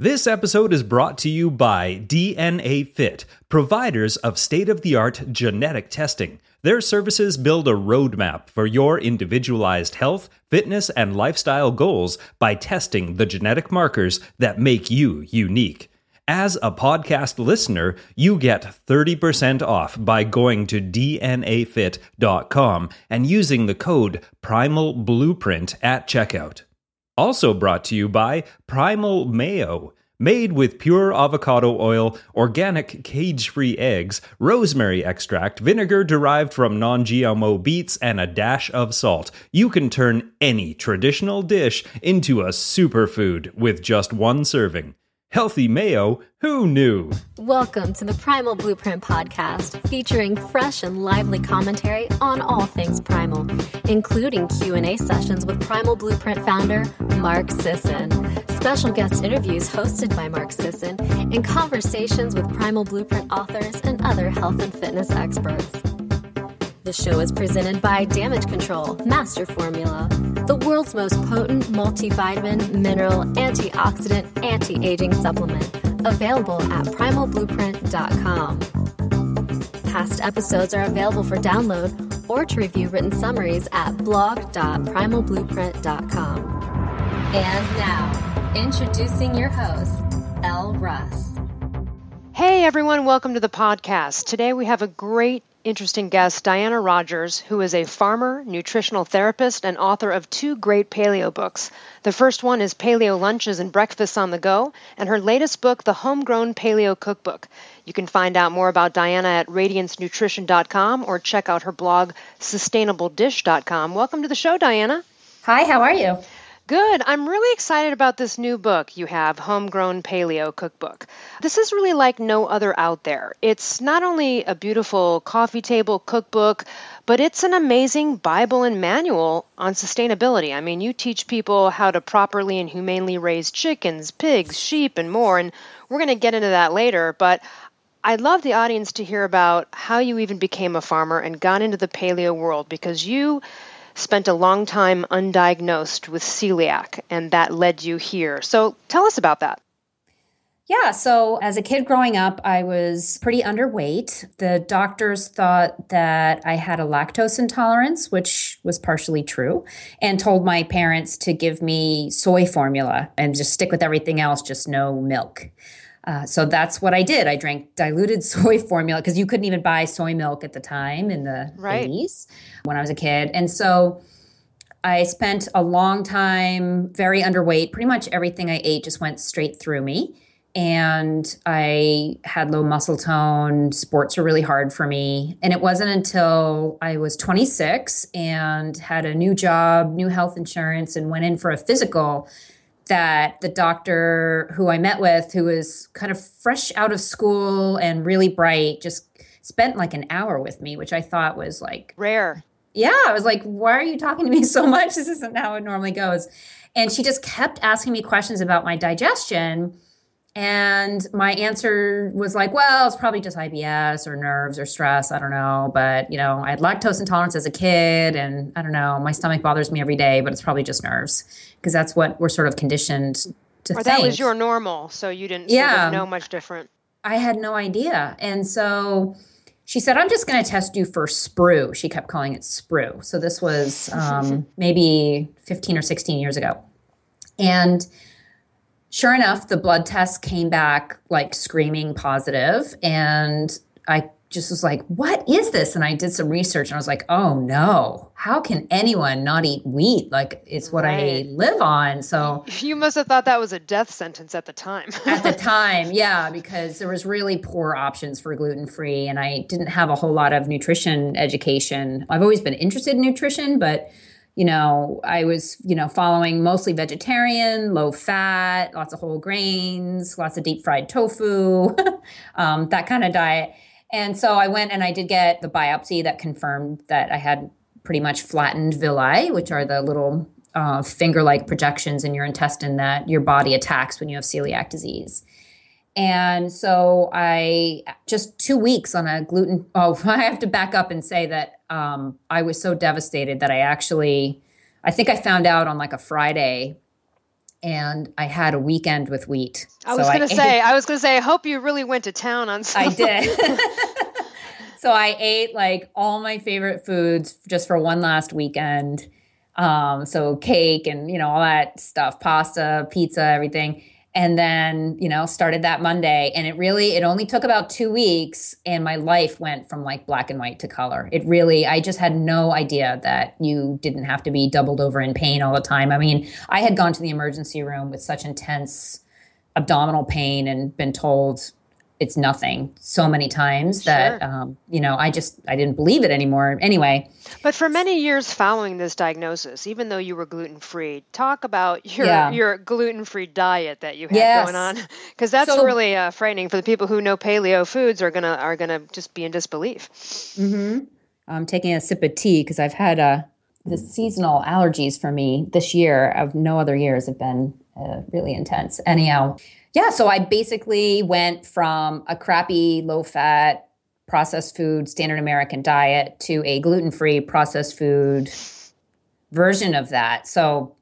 This episode is brought to you by DNA Fit, providers of state of the art genetic testing. Their services build a roadmap for your individualized health, fitness, and lifestyle goals by testing the genetic markers that make you unique. As a podcast listener, you get 30% off by going to dnafit.com and using the code Primal Blueprint at checkout. Also brought to you by Primal Mayo. Made with pure avocado oil, organic cage free eggs, rosemary extract, vinegar derived from non GMO beets, and a dash of salt, you can turn any traditional dish into a superfood with just one serving. Healthy mayo, who knew? Welcome to the Primal Blueprint podcast, featuring fresh and lively commentary on all things primal, including Q&A sessions with Primal Blueprint founder Mark Sisson, special guest interviews hosted by Mark Sisson, and conversations with Primal Blueprint authors and other health and fitness experts. The show is presented by Damage Control Master Formula, the world's most potent multivitamin, mineral, antioxidant, anti aging supplement. Available at primalblueprint.com. Past episodes are available for download or to review written summaries at blog.primalblueprint.com. And now, introducing your host, Elle Russ. Hey everyone, welcome to the podcast. Today we have a great interesting guest, Diana Rodgers, who is a farmer, nutritional therapist, and author of two great paleo books. The first one is Paleo Lunches and Breakfasts on the Go, and her latest book, The Homegrown Paleo Cookbook. You can find out more about Diana at radiancenutrition.com or check out her blog, sustainabledish.com. Welcome to the show, Diana. Hi, how are you? Good. I'm really excited about this new book you have, Homegrown Paleo Cookbook. This is really like no other out there. It's not only a beautiful coffee table cookbook, but it's an amazing Bible and manual on sustainability. I mean, you teach people how to properly and humanely raise chickens, pigs, sheep, and more, and we're going to get into that later, but I'd love the audience to hear about how you even became a farmer and got into the paleo world because you spent a long time undiagnosed with celiac, and that led you here. So tell us about that. Yeah, so as a kid growing up, I was pretty underweight. The doctors thought that I had a lactose intolerance, which was partially true, and told my parents to give me soy formula and just stick with everything else, just no milk. Uh, so that's what I did. I drank diluted soy formula because you couldn't even buy soy milk at the time in the right. 80s when I was a kid. And so I spent a long time very underweight. Pretty much everything I ate just went straight through me. And I had low muscle tone. Sports were really hard for me. And it wasn't until I was 26 and had a new job, new health insurance, and went in for a physical that the doctor who I met with, who was kind of fresh out of school and really bright, just spent like an hour with me, which I thought was like rare. Yeah, I was like, why are you talking to me so much? This isn't how it normally goes. And she just kept asking me questions about my digestion. And my answer was like, well, it's probably just IBS or nerves or stress. I don't know. But, you know, I had lactose intolerance as a kid. And I don't know, my stomach bothers me every day, but it's probably just nerves because that's what we're sort of conditioned to or think. that was your normal. So you didn't yeah. Sort of know much different. I had no idea. And so she said, I'm just going to test you for sprue. She kept calling it sprue. So this was um, maybe 15 or 16 years ago. And sure enough, the blood test came back like screaming positive, and I just was like, what is this? And I did some research and I was like, oh no, how can anyone not eat wheat? Like it's what right. I live on. So you must have thought that was a death sentence at the time. at the time, yeah, because there was really poor options for gluten free and I didn't have a whole lot of nutrition education. I've always been interested in nutrition, but you know, I was, you know, following mostly vegetarian, low fat, lots of whole grains, lots of deep fried tofu, um, that kind of diet. And so I went and I did get the biopsy that confirmed that I had pretty much flattened villi, which are the little uh, finger like projections in your intestine that your body attacks when you have celiac disease. And so I just two weeks on a gluten. Oh, I have to back up and say that um, I was so devastated that I actually, I think I found out on like a Friday, and I had a weekend with wheat. I was So going to ate- say, I was going to say, I hope you really went to town on Sunday. I did. so I ate like all my favorite foods just for one last weekend. Um, so cake and you know all that stuff, pasta, pizza, everything. And then, you know, started that Monday and it really it only took about 2 weeks and my life went from like black and white to color. It really I just had no idea that you didn't have to be doubled over in pain all the time. I mean, I had gone to the emergency room with such intense abdominal pain and been told it's nothing so many times that um, you know i just i didn't believe it anymore anyway But for many years following this diagnosis, even though you were gluten free, talk about your Yeah. your gluten free diet that you had Yes. going on, because that's So- really uh, frightening for the people who know paleo foods are gonna are gonna just be in disbelief. mm-hmm. i'm taking a sip of tea because i've had uh, the seasonal allergies for me this year of no other years have been uh, really intense anyhow yeah so i basically went from a crappy low fat processed food standard american diet to a gluten-free processed food version of that. So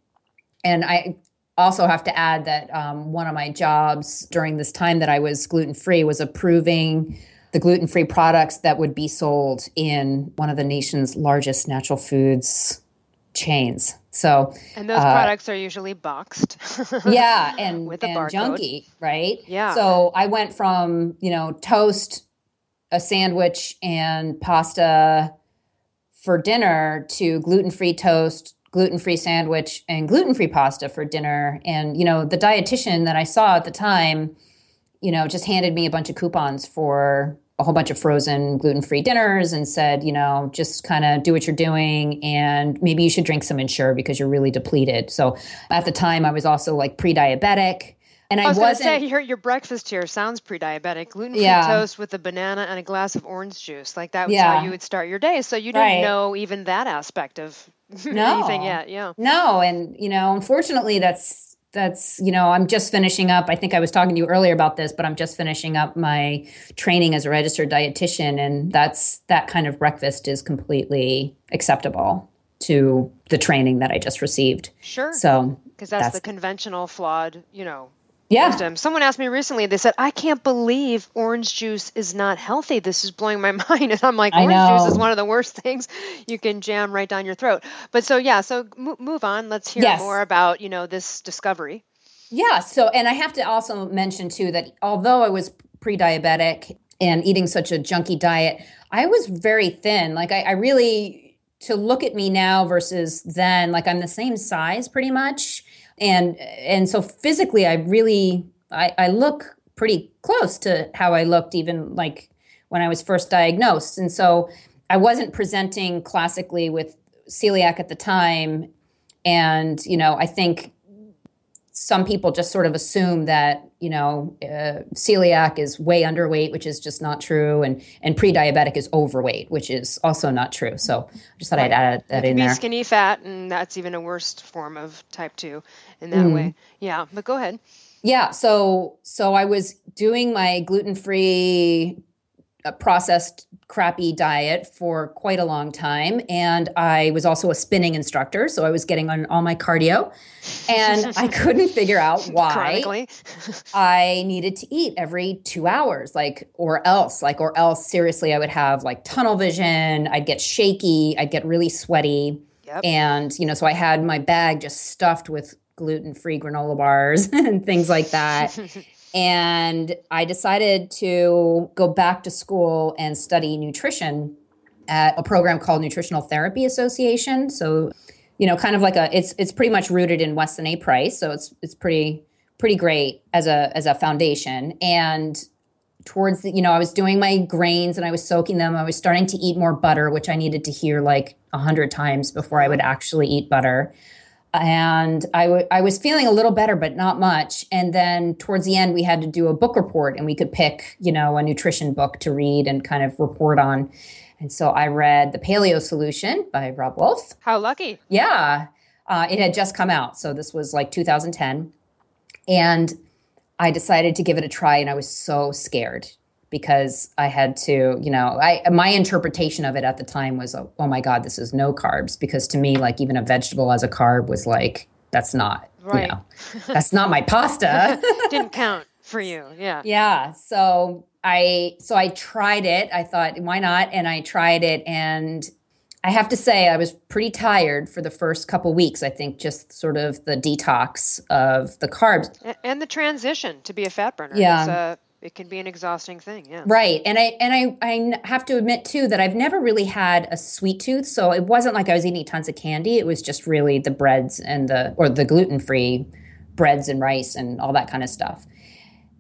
and I also have to add that um, one of my jobs during this time that I was gluten free was approving the gluten free products that would be sold in one of the nation's largest natural foods chains. So, And those Uh, products are usually boxed. yeah, and, With a and barcode. junky, right? Yeah. So I went from, you know, toast, a sandwich, and pasta for dinner to gluten free toast, gluten free sandwich, and gluten free pasta for dinner. And, you know, the dietitian that I saw at the time, you know, just handed me a bunch of coupons for a whole bunch of frozen gluten free dinners and said, you know, just kind of do what you're doing and maybe you should drink some Ensure because you're really depleted. So at the time, I was also like pre diabetic. And I, I was going to wasn't. say, your, your breakfast here sounds pre-diabetic. Gluten-free Yeah. toast with a banana and a glass of orange juice. Like that was Yeah. how you would start your day. So you didn't Right. know even that aspect of No. anything yet. Yeah. No, and you know, unfortunately, that's that's you know, I'm just finishing up. I think I was talking to you earlier about this, but I'm just finishing up my training as a registered dietitian, and that's that kind of breakfast is completely acceptable to the training that I just received. Sure. So Because that's, that's- the conventional flawed, you know, yeah, wisdom. Someone asked me recently, they said, I can't believe orange juice is not healthy. This is blowing my mind. And I'm like, orange juice is one of the worst things you can jam right down your throat. But so, yeah, so mo- move on. Let's hear Yes. more about, you know, this discovery. Yeah. So, and I have to also mention too that although I was pre-diabetic and eating such a junky diet, I was very thin. Like I, I really, to look at me now versus then, like I'm the same size pretty much, and and so physically, I really, I, I look pretty close to how I looked even like when I was first diagnosed, and so I wasn't presenting classically with celiac at the time, and you know, I think some people just sort of assume that you know uh, celiac is way underweight, which is just not true, and and pre-diabetic is overweight, which is also not true. So I just thought I'd add that It in be there. skinny fat, and that's even a worse form of type 2 in that Mm. way. Yeah, but go ahead. Yeah, so so I was doing my gluten-free uh, processed crappy diet for quite a long time and I was also a spinning instructor, so I was getting on all my cardio and I couldn't figure out why I needed to eat every two hours, like, or else, like, or else, seriously, I would have like tunnel vision. I'd get shaky. I'd get really sweaty. Yep. And, you know, so I had my bag just stuffed with gluten free granola bars and things like that. and I decided to go back to school and study nutrition at a program called Nutritional Therapy Association. So, you know, kind of like a it's it's pretty much rooted in Weston A. Price, so it's it's pretty pretty great as a as a foundation. And towards the, you know, I was doing my grains and I was soaking them. I was starting to eat more butter, which I needed to hear like a hundred times before I would actually eat butter. And I I was feeling a little better, but not much. And then towards the end, we had to do a book report and we could pick, you know, a nutrition book to read and kind of report on. And so I read The Paleo Solution by Robb Wolf. How lucky. Yeah, uh, it had just come out. So this was like 2010. And I decided to give it a try, and I was so scared because I had to, you know, I my interpretation of it at the time was, oh, oh my God, this is no carbs. Because to me, like even a vegetable as a carb was like, that's not Right. You know, that's not my pasta. Didn't count for you. Yeah. Yeah. So I so I tried it. I thought, why not? And I tried it and I have to say I was pretty tired for the first couple weeks. I think just sort of the detox of the carbs. And the transition to be a fat burner. Yeah. It can be an exhausting thing, yeah. Right. And I and I I have to admit too that I've never really had a sweet tooth, so it wasn't like I was eating tons of candy. It was just really the breads and the or the gluten-free breads and rice and all that kind of stuff.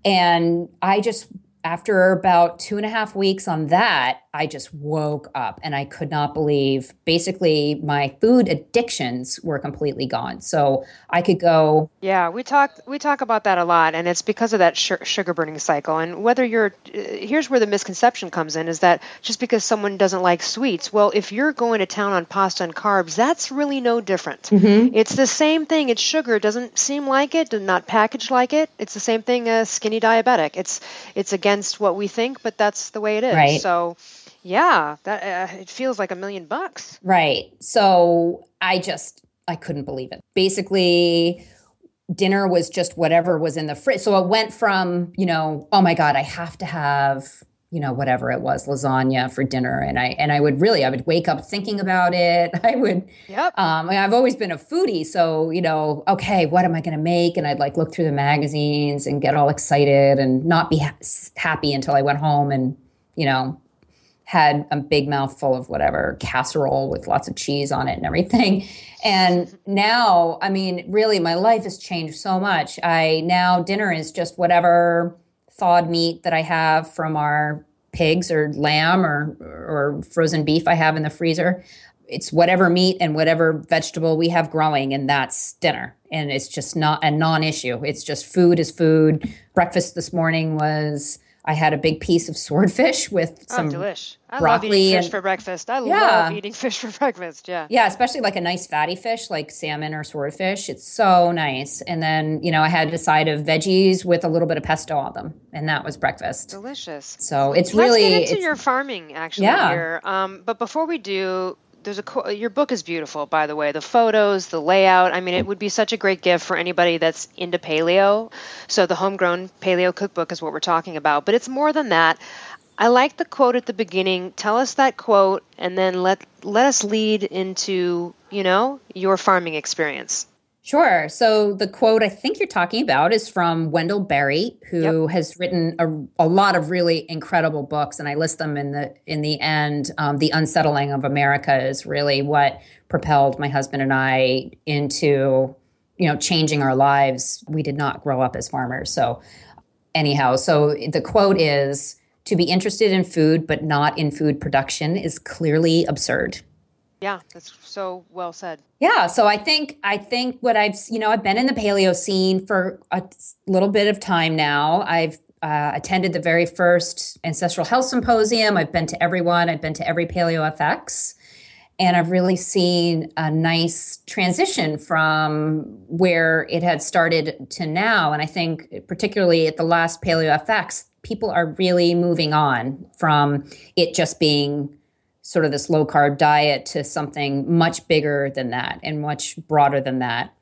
And I just after about two and a half weeks on that, I just woke up and I could not believe basically my food addictions were completely gone. So I could go. Yeah, we talk we talk about that a lot, and it's because of that sh- sugar burning cycle. And whether you're here's where the misconception comes in is that just because someone doesn't like sweets, well, if you're going to town on pasta and carbs, that's really no different. Mm-hmm. It's the same thing. It's sugar. It doesn't seem like it, does not package like it. It's the same thing as skinny diabetic. It's it's against what we think, but that's the way it is. Right. So yeah, that uh, it feels like a million bucks. Right. So I just I couldn't believe it. Basically, dinner was just whatever was in the fridge. So it went from, you know, oh my god, I have to have, you know, whatever it was, lasagna for dinner and I and I would really I would wake up thinking about it. I would Yep. um I've always been a foodie, so, you know, okay, what am I going to make? And I'd like look through the magazines and get all excited and not be ha- happy until I went home and, you know, had a big mouthful of whatever casserole with lots of cheese on it and everything. And now, I mean, really, my life has changed so much. I now dinner is just whatever thawed meat that I have from our pigs or lamb or or frozen beef I have in the freezer. It's whatever meat and whatever vegetable we have growing, and that's dinner. And it's just not a non-issue. It's just food is food. Breakfast this morning was I had a big piece of swordfish with some oh, delish. I broccoli love eating fish and- for breakfast. I Yeah. love eating fish for breakfast. Yeah. Yeah, especially like a nice fatty fish like salmon or swordfish. It's so nice. And then, you know, I had a side of veggies with a little bit of pesto on them, and that was breakfast. Delicious. So it's Let's really get into your farming actually Yeah. here. Um, but before we do, there's a your book is beautiful, by the way. The photos, the layout. I mean, it would be such a great gift for anybody that's into paleo. So the homegrown paleo cookbook is what we're talking about. But it's more than that. I like the quote at the beginning. Tell us that quote, and then let let us lead into you know your farming experience. Sure. So the quote I think you're talking about is from Wendell Berry, who has written a, a lot of really incredible books, and I list them in the in the end. Um, the Unsettling of America is really what propelled my husband and I into you know changing our lives. We did not grow up as farmers, so anyhow. So the quote is. To be interested in food but not in food production is clearly absurd. Yeah, that's so well said. Yeah, so I think I think what I've you know I've been in the paleo scene for a little bit of time now. I've uh, attended the very first ancestral health symposium. I've been to everyone. I've been to every Paleo FX, and I've really seen a nice transition from where it had started to now. And I think particularly at the last Paleo FX, people are really moving on from it just being sort of this low carb diet to something much bigger than that and much broader than that.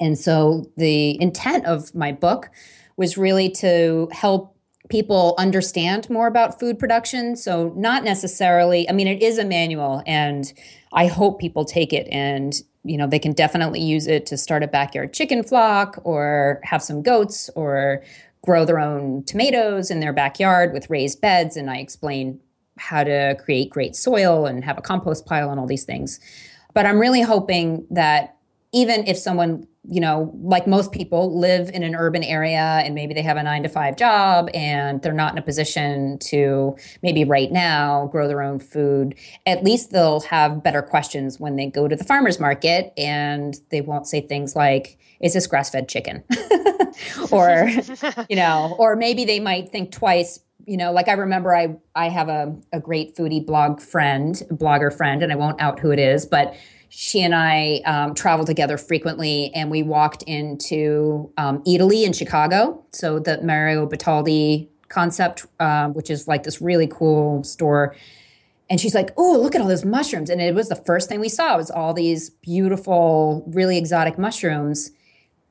And so the intent of my book was really to help people understand more about food production. So, not necessarily, I mean, it is a manual, and I hope people take it and you know they can definitely use it to start a backyard chicken flock or have some goats or grow their own tomatoes in their backyard with raised beds and i explain how to create great soil and have a compost pile and all these things. But I'm really hoping that even if someone, you know, like most people live in an urban area and maybe they have a nine to five job and they're not in a position to maybe right now grow their own food, at least they'll have better questions when they go to the farmer's market and they won't say things like, is this grass fed chicken? or, you know, or maybe they might think twice you know, like I remember I I have a, a great foodie blog friend, blogger friend, and I won't out who it is, but she and I um, travel together frequently, and we walked into um, Eataly in Chicago. So the Mario Batali concept, uh, which is like this really cool store. And she's like, "Oh, look at all those mushrooms!" And it was the first thing we saw was all these beautiful, really exotic mushrooms.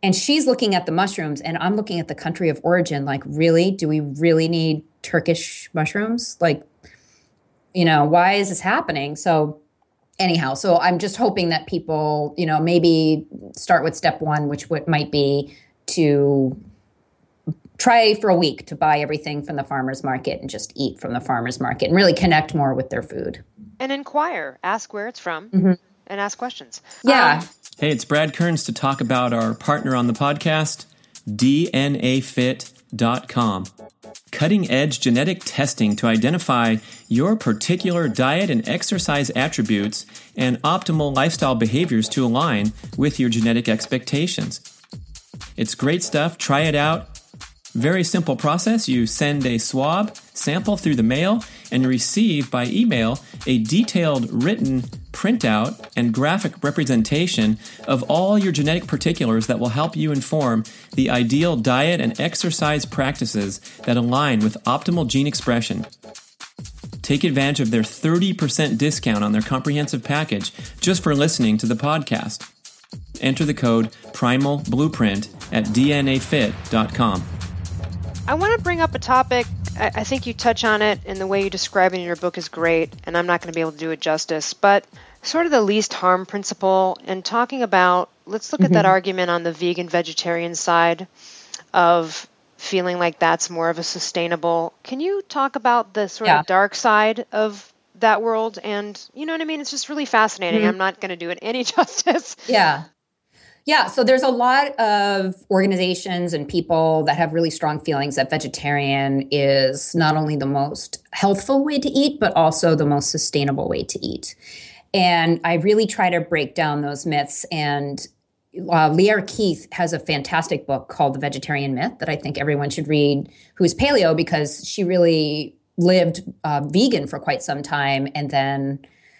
And she's looking at the mushrooms, and I'm looking at the country of origin. Like, really? Do we really need Turkish mushrooms? Like, you know, why is this happening? So, anyhow, so I'm just hoping that people, you know, maybe start with step one, which would, might be to try for a week to buy everything from the farmers market and just eat from the farmers market and really connect more with their food and inquire ask where it's from mm-hmm. and ask questions yeah um, hey it's brad kearns to talk about our partner on the podcast dnafit.com cutting edge genetic testing to identify your particular diet and exercise attributes and optimal lifestyle behaviors to align with your genetic expectations. It's great stuff. Try it out very simple process. You send a swab sample through the mail and receive by email a detailed written printout and graphic representation of all your genetic particulars that will help you inform the ideal diet and exercise practices that align with optimal gene expression. Take advantage of their 30% discount on their comprehensive package just for listening to the podcast. Enter the code Primal Blueprint at DNAFit.com. I want to bring up a topic. I, I think you touch on it, and the way you describe it in your book is great, and I'm not going to be able to do it justice. But sort of the least harm principle, and talking about let's look mm-hmm. at that mm-hmm. argument on the vegan vegetarian side of feeling like that's more of a sustainable. Can you talk about the sort yeah. of dark side of that world? And you know what I mean? It's just really fascinating. Mm-hmm. I'm not going to do it any justice. Yeah. Yeah, so there's a lot of organizations and people that have really strong feelings that vegetarian is not only the most healthful way to eat, but also the most sustainable way to eat. And I really try to break down those myths. And uh, Lierre Keith has a fantastic book called The Vegetarian Myth that I think everyone should read who's paleo because she really lived uh, vegan for quite some time and then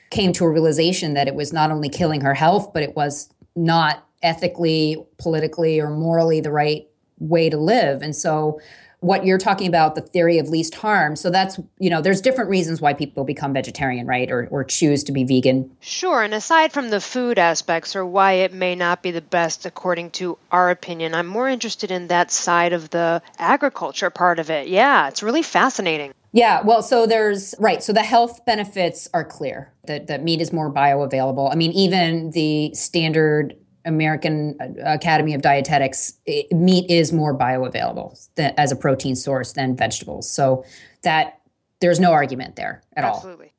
came to a realization that it was not only killing her health, but it was not ethically, politically, or morally the right way to live. And so what you're talking about the theory of least harm so that's you know there's different reasons why people become vegetarian right or, or choose to be vegan sure and aside from the food aspects or why it may not be the best according to our opinion i'm more interested in that side of the agriculture part of it yeah it's really fascinating yeah, well, so there's right. So the health benefits are clear that, that meat is more bioavailable. I mean, even the standard American Academy of Dietetics, it, meat is more bioavailable than, as a protein source than vegetables. So that there's no argument there at Absolutely.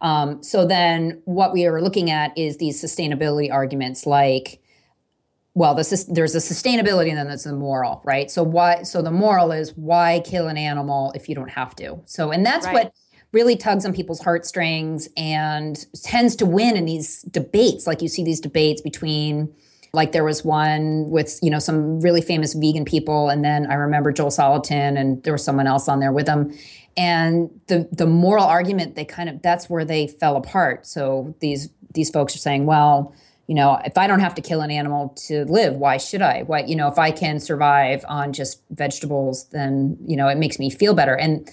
all. Um, so then what we are looking at is these sustainability arguments like, well, the, there's a sustainability and then there's the moral, right? So why? So the moral is why kill an animal if you don't have to? So and that's right. what really tugs on people's heartstrings and tends to win in these debates. Like you see these debates between like there was one with, you know, some really famous vegan people. And then I remember Joel Salatin and there was someone else on there with them. And the the moral argument, they kind of that's where they fell apart. So these these folks are saying, well, you know, if I don't have to kill an animal to live, why should I? Why, you know, if I can survive on just vegetables, then, you know, it makes me feel better. And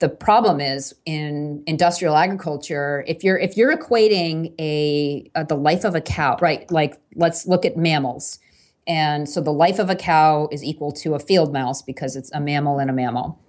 the problem is in industrial agriculture if you're if you're equating a, a, the life of a cow right like let's look at mammals. And so the life of a cow is equal to a field mouse because it's a mammal and a mammal.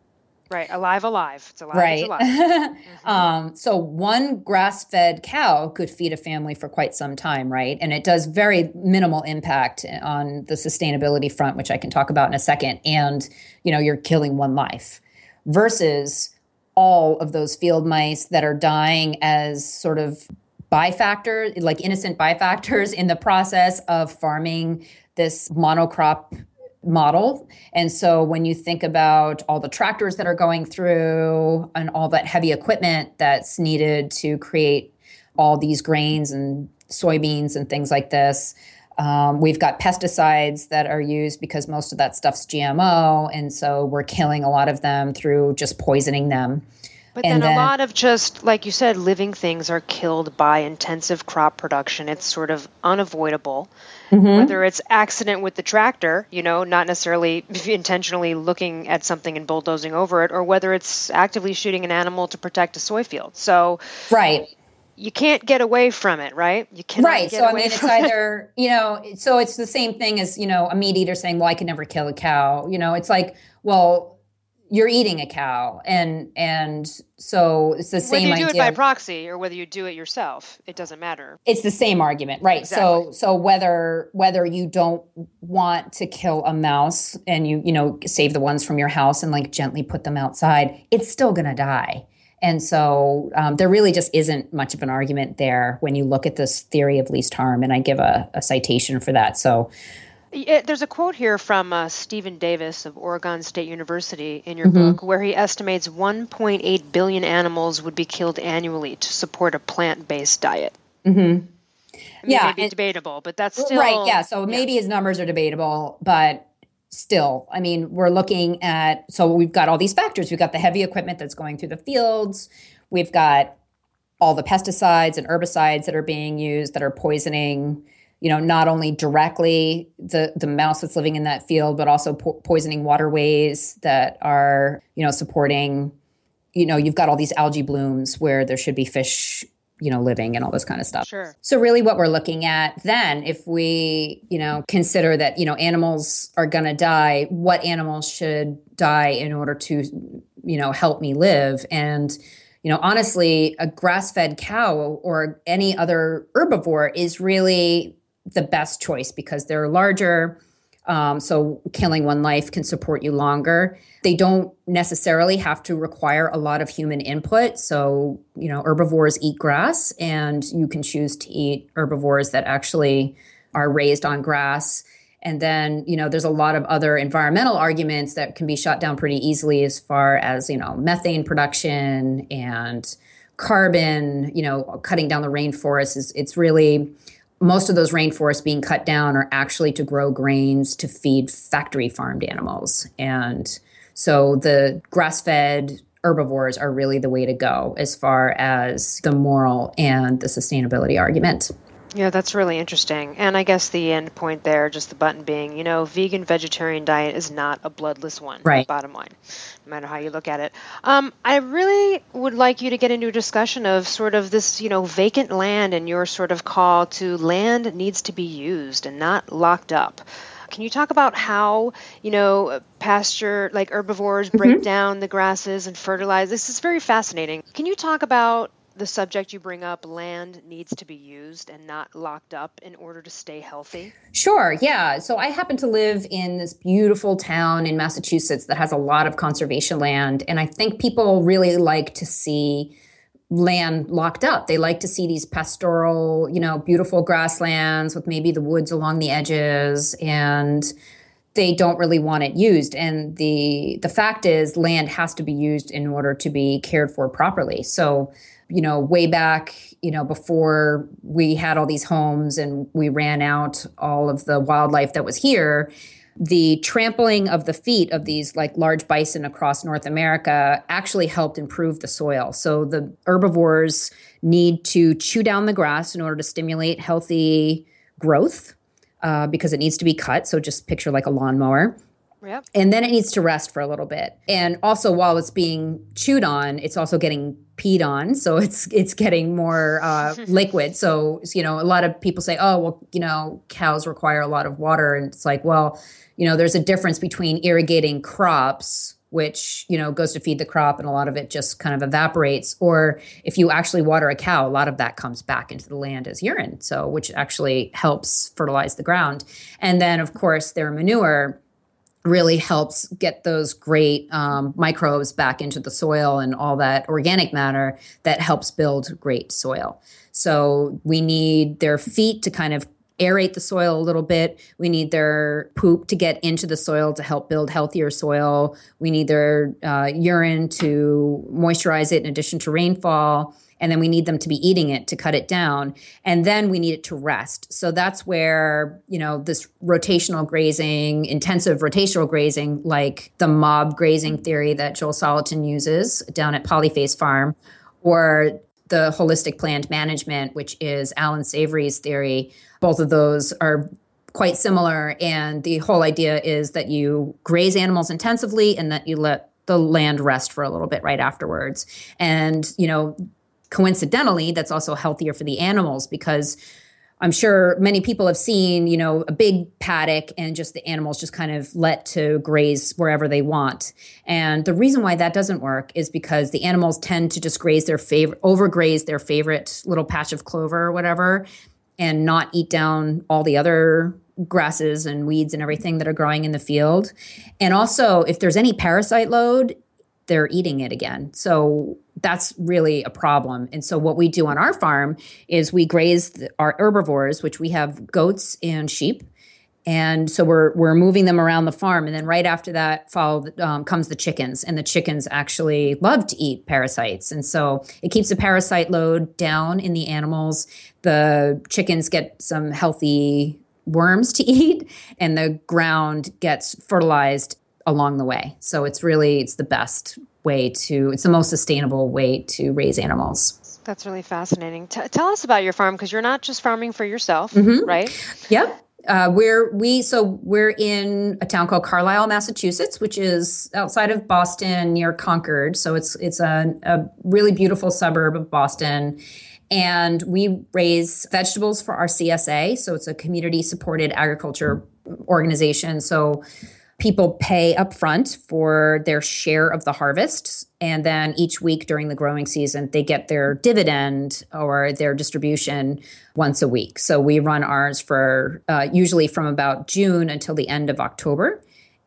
Right alive alive. It's alive right. it's alive. mm-hmm. um, so one grass-fed cow could feed a family for quite some time right? And it does very minimal impact on the sustainability front which i can talk about in a second and you know you're killing one life versus all of those field mice that are dying as sort of bifactors, like innocent bifactors in the process of farming this monocrop model. And so when you think about all the tractors that are going through and all that heavy equipment that's needed to create all these grains and soybeans and things like this, um, we've got pesticides that are used because most of that stuff's GMO, and so we're killing a lot of them through just poisoning them. But then, then, a lot of just, like you said, living things are killed by intensive crop production. It's sort of unavoidable. Mm-hmm. Whether it's accident with the tractor, you know, not necessarily intentionally looking at something and bulldozing over it, or whether it's actively shooting an animal to protect a soy field. So, right you can't get away from it, right? You can't. Get away. Right. so I mean, it's either you know, so it's the same thing as you know a meat eater saying, "Well, I can never kill a cow." You know, it's like, well, you're eating a cow and and so it's the same whether you do idea. it by proxy or whether you do it yourself it doesn't matter it's the same argument right exactly. so so whether whether you don't want to kill a mouse and you you know save the ones from your house and like gently put them outside it's still going to die and so um, there really just isn't much of an argument there when you look at this theory of least harm and i give a, a citation for that so there's a quote here from uh, Stephen Davis of Oregon State University in your mm-hmm. book where he estimates 1.8 billion animals would be killed annually to support a plant based diet. Mm-hmm. I mean, yeah, maybe debatable, but that's still right. Yeah, so maybe yeah. his numbers are debatable, but still, I mean, we're looking at so we've got all these factors. We've got the heavy equipment that's going through the fields. We've got all the pesticides and herbicides that are being used that are poisoning you know not only directly the the mouse that's living in that field but also po- poisoning waterways that are you know supporting you know you've got all these algae blooms where there should be fish you know living and all this kind of stuff sure so really what we're looking at then if we you know consider that you know animals are going to die what animals should die in order to you know help me live and you know honestly a grass-fed cow or any other herbivore is really the best choice because they're larger. Um, so killing one life can support you longer. They don't necessarily have to require a lot of human input. So, you know, herbivores eat grass, and you can choose to eat herbivores that actually are raised on grass. And then, you know, there's a lot of other environmental arguments that can be shot down pretty easily as far as, you know, methane production and carbon, you know, cutting down the rainforest is it's really most of those rainforests being cut down are actually to grow grains to feed factory farmed animals. And so the grass fed herbivores are really the way to go as far as the moral and the sustainability argument. Yeah, that's really interesting. And I guess the end point there, just the button being, you know, vegan vegetarian diet is not a bloodless one. Right. Bottom line, no matter how you look at it. Um, I really would like you to get into a discussion of sort of this, you know, vacant land and your sort of call to land needs to be used and not locked up. Can you talk about how, you know, pasture like herbivores break mm-hmm. down the grasses and fertilize? This is very fascinating. Can you talk about the subject you bring up, land needs to be used and not locked up in order to stay healthy? Sure, yeah. So I happen to live in this beautiful town in Massachusetts that has a lot of conservation land. And I think people really like to see land locked up. They like to see these pastoral, you know, beautiful grasslands with maybe the woods along the edges and they don't really want it used. And the the fact is land has to be used in order to be cared for properly. So you know, way back, you know, before we had all these homes and we ran out all of the wildlife that was here, the trampling of the feet of these like large bison across North America actually helped improve the soil. So the herbivores need to chew down the grass in order to stimulate healthy growth uh, because it needs to be cut. So just picture like a lawnmower. Yep. And then it needs to rest for a little bit. And also while it's being chewed on, it's also getting peed on, so it's it's getting more uh, liquid. So you know, a lot of people say, "Oh, well, you know, cows require a lot of water," and it's like, well, you know, there's a difference between irrigating crops, which you know goes to feed the crop, and a lot of it just kind of evaporates, or if you actually water a cow, a lot of that comes back into the land as urine, so which actually helps fertilize the ground. And then, of course, their manure really helps get those great um, microbes back into the soil and all that organic matter that helps build great soil. So we need their feet to kind of aerate the soil a little bit. We need their poop to get into the soil to help build healthier soil. We need their uh, urine to moisturize it in addition to rainfall and then we need them to be eating it to cut it down and then we need it to rest so that's where you know this rotational grazing intensive rotational grazing like the mob grazing theory that joel salatin uses down at polyface farm or the holistic plant management which is allan savory's theory both of those are quite similar. And the whole idea is that you graze animals intensively and that you let the land rest for a little bit right afterwards. And you know coincidentally, that's also healthier for the animals because I'm sure many people have seen, you know, a big paddock and just the animals just kind of let to graze wherever they want. And the reason why that doesn't work is because the animals tend to just graze their favorite, overgraze their favorite little patch of clover or whatever, and not eat down all the other grasses and weeds and everything that are growing in the field. And also, if there's any parasite load, they're eating it again. So that's really a problem. And so what we do on our farm is we graze our herbivores, which we have goats and sheep. And so we're we're moving them around the farm, and then right after that follow um, comes the chickens, and the chickens actually love to eat parasites, and so it keeps the parasite load down in the animals. The chickens get some healthy worms to eat, and the ground gets fertilized along the way. So it's really it's the best way to it's the most sustainable way to raise animals. That's really fascinating. T- tell us about your farm because you're not just farming for yourself, mm-hmm. right? Yep. Uh, we're we so we're in a town called Carlisle, Massachusetts, which is outside of Boston near Concord. So it's it's a, a really beautiful suburb of Boston, and we raise vegetables for our CSA. So it's a community supported agriculture organization. So people pay upfront for their share of the harvest. And then each week during the growing season, they get their dividend or their distribution once a week. So we run ours for uh, usually from about June until the end of October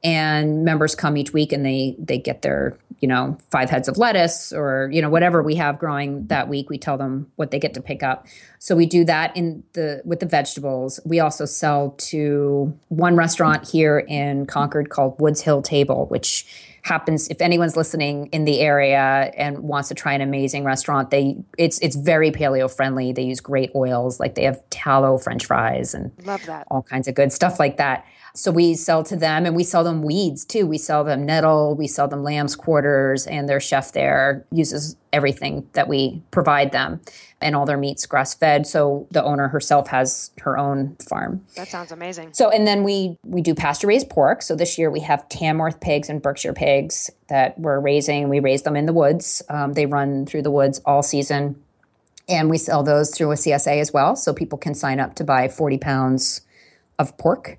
and members come each week and they they get their you know five heads of lettuce or you know whatever we have growing that week we tell them what they get to pick up. So we do that in the with the vegetables. We also sell to one restaurant here in concord called woods hill table which happens if anyone's listening in the area and wants to try an amazing restaurant they it's it's very paleo friendly they use great oils like they have tallow french fries and love that. all kinds of good stuff like that so we sell to them and we sell them weeds too. We sell them nettle, we sell them lamb's quarters, and their chef there uses everything that we provide them. And all their meat's grass fed. So the owner herself has her own farm. That sounds amazing. So and then we we do pasture raised pork. So this year we have Tamworth pigs and Berkshire pigs that we're raising. We raise them in the woods. Um, they run through the woods all season. And we sell those through a CSA as well. So people can sign up to buy 40 pounds of pork.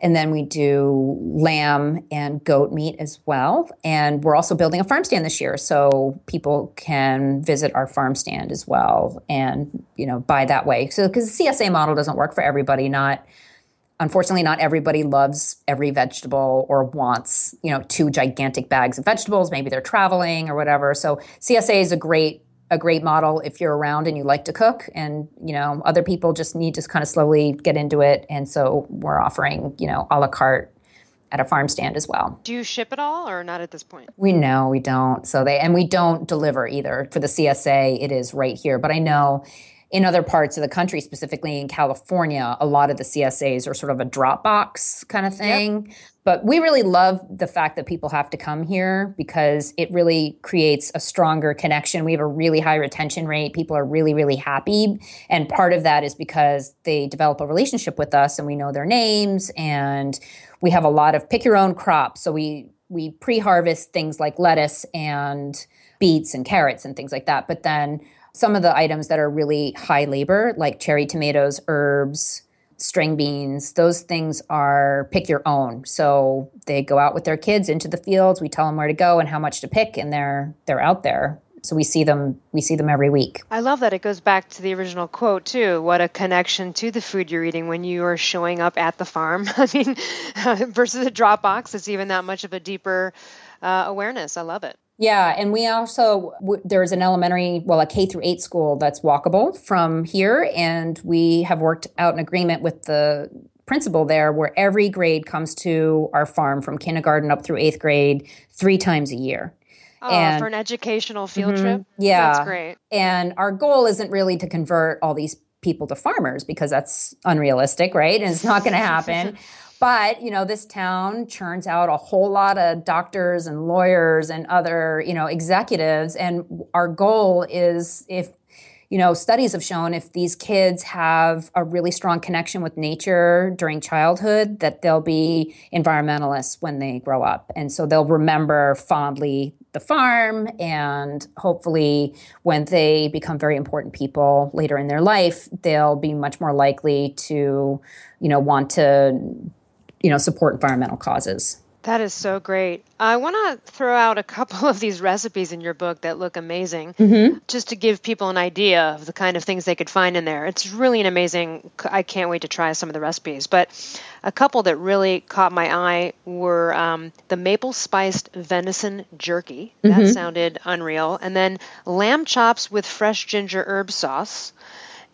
And then we do lamb and goat meat as well. And we're also building a farm stand this year. So people can visit our farm stand as well and, you know, buy that way. So because the CSA model doesn't work for everybody, not unfortunately not everybody loves every vegetable or wants, you know, two gigantic bags of vegetables. Maybe they're traveling or whatever. So CSA is a great a great model if you're around and you like to cook and you know other people just need to kind of slowly get into it and so we're offering you know a la carte at a farm stand as well do you ship it all or not at this point we know we don't so they and we don't deliver either for the csa it is right here but i know in other parts of the country, specifically in California, a lot of the CSAs are sort of a Dropbox kind of thing. Yep. But we really love the fact that people have to come here because it really creates a stronger connection. We have a really high retention rate. People are really, really happy. And part of that is because they develop a relationship with us and we know their names and we have a lot of pick your own crops. So we we pre-harvest things like lettuce and beets and carrots and things like that. But then some of the items that are really high labor, like cherry tomatoes, herbs, string beans, those things are pick your own. So they go out with their kids into the fields. We tell them where to go and how much to pick, and they're they're out there. So we see them we see them every week. I love that it goes back to the original quote too. What a connection to the food you're eating when you are showing up at the farm. I mean, versus a Dropbox, it's even that much of a deeper uh, awareness. I love it. Yeah, and we also there's an elementary, well, a K through eight school that's walkable from here, and we have worked out an agreement with the principal there where every grade comes to our farm from kindergarten up through eighth grade three times a year. Oh, and, for an educational field mm-hmm, trip? Yeah. That's great. And our goal isn't really to convert all these people to farmers because that's unrealistic, right? And it's not going to happen. But, you know, this town churns out a whole lot of doctors and lawyers and other, you know, executives. And our goal is if, you know, studies have shown if these kids have a really strong connection with nature during childhood, that they'll be environmentalists when they grow up. And so they'll remember fondly the farm. And hopefully, when they become very important people later in their life, they'll be much more likely to, you know, want to, you know, support environmental causes. That is so great. I want to throw out a couple of these recipes in your book that look amazing, mm-hmm. just to give people an idea of the kind of things they could find in there. It's really an amazing. I can't wait to try some of the recipes. But a couple that really caught my eye were um, the maple spiced venison jerky. That mm-hmm. sounded unreal. And then lamb chops with fresh ginger herb sauce.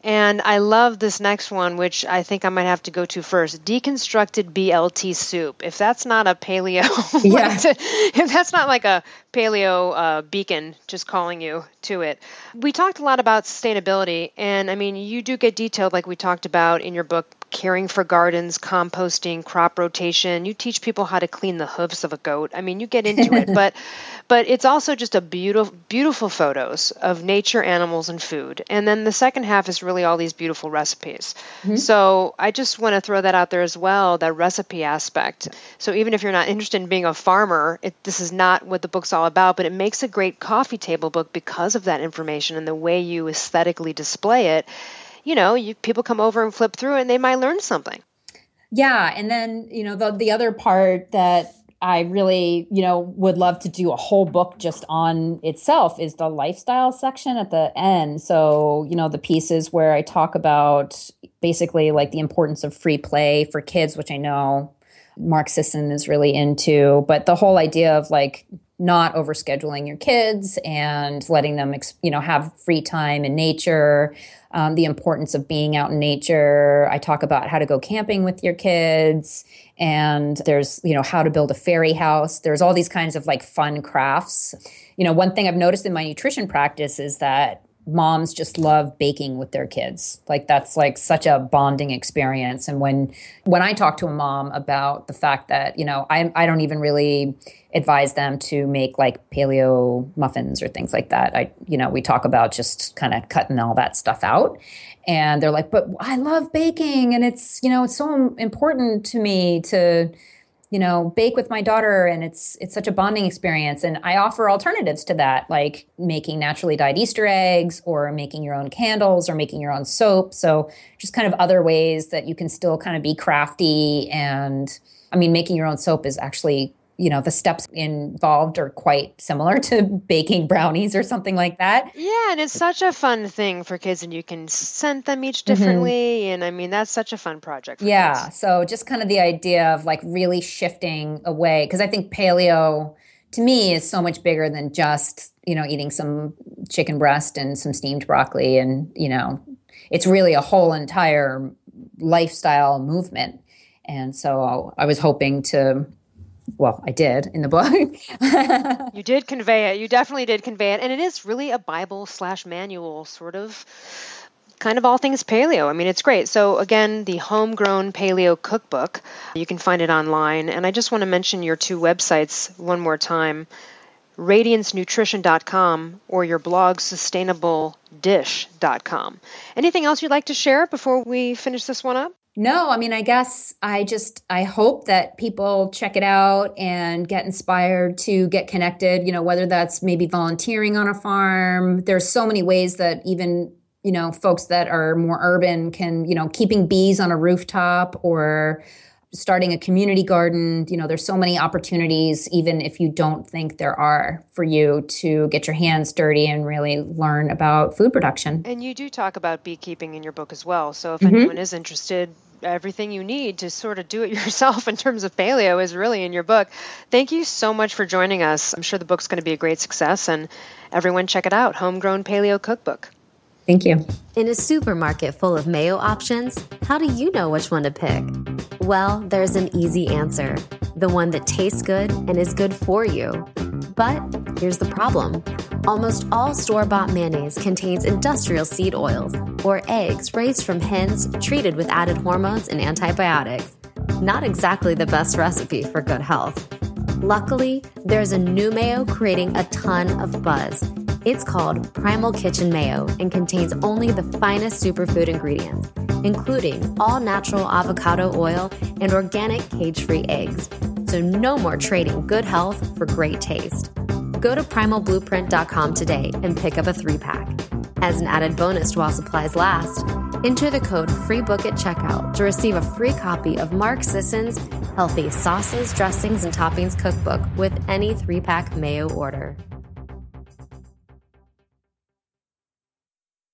And I love this next one, which I think I might have to go to first. Deconstructed BLT soup. If that's not a paleo, yeah. if that's not like a paleo uh, beacon just calling you to it. We talked a lot about sustainability, and I mean, you do get detailed, like we talked about in your book, caring for gardens, composting, crop rotation. You teach people how to clean the hooves of a goat. I mean, you get into it, but but it's also just a beautiful beautiful photos of nature, animals and food. And then the second half is really all these beautiful recipes. Mm-hmm. So, I just want to throw that out there as well, that recipe aspect. So, even if you're not interested in being a farmer, it, this is not what the book's all about, but it makes a great coffee table book because of that information and the way you aesthetically display it you know, you, people come over and flip through and they might learn something. Yeah. And then, you know, the, the other part that I really, you know, would love to do a whole book just on itself is the lifestyle section at the end. So, you know, the pieces where I talk about basically like the importance of free play for kids, which I know Mark Sisson is really into, but the whole idea of like not overscheduling your kids and letting them, you know, have free time in nature, um, the importance of being out in nature. I talk about how to go camping with your kids, and there's, you know, how to build a fairy house. There's all these kinds of like fun crafts. You know, one thing I've noticed in my nutrition practice is that moms just love baking with their kids. Like that's like such a bonding experience. And when when i talk to a mom about the fact that you know i i don't even really advise them to make like paleo muffins or things like that. I you know we talk about just kind of cutting all that stuff out. And they're like but i love baking and it's you know it's so important to me to you know bake with my daughter and it's it's such a bonding experience. And i offer alternatives to that like making naturally dyed easter eggs or making your own candles or making your own soap. So just kind of other ways that you can still kind of be crafty. And i mean making your own soap is actually you know the steps involved are quite similar to baking brownies or something like that yeah and it's such a fun thing for kids and you can scent them each mm-hmm. differently mm-hmm. and i mean that's such a fun project yeah kids. so just kind of the idea of like really shifting away because i think paleo to me is so much bigger than just you know eating some chicken breast and some steamed broccoli and you know it's really a whole entire lifestyle movement and so i was hoping to well, I did in the book. you did convey it. You definitely did convey it. And it is really a Bible slash manual, sort of kind of all things paleo. I mean, it's great. So, again, the Homegrown Paleo Cookbook, you can find it online. And I just want to mention your two websites one more time radiancenutrition.com or your blog sustainabledish.com. Anything else you'd like to share before we finish this one up? No, I mean, I guess I just I hope that people check it out and get inspired to get connected, you know, whether that's maybe volunteering on a farm. There's so many ways that even, you know, folks that are more urban can, you know, keeping bees on a rooftop or starting a community garden you know there's so many opportunities even if you don't think there are for you to get your hands dirty and really learn about food production and you do talk about beekeeping in your book as well so if mm-hmm. anyone is interested everything you need to sort of do it yourself in terms of paleo is really in your book thank you so much for joining us i'm sure the book's going to be a great success and everyone check it out homegrown paleo cookbook Thank you. In a supermarket full of mayo options, how do you know which one to pick? Well, there's an easy answer the one that tastes good and is good for you. But here's the problem almost all store bought mayonnaise contains industrial seed oils or eggs raised from hens treated with added hormones and antibiotics. Not exactly the best recipe for good health. Luckily, there's a new mayo creating a ton of buzz. It's called Primal Kitchen Mayo and contains only the finest superfood ingredients, including all natural avocado oil and organic cage free eggs. So, no more trading good health for great taste. Go to primalblueprint.com today and pick up a three pack. As an added bonus while supplies last, enter the code FREEBOOK at checkout to receive a free copy of Mark Sisson's Healthy Sauces, Dressings, and Toppings Cookbook with any three pack mayo order.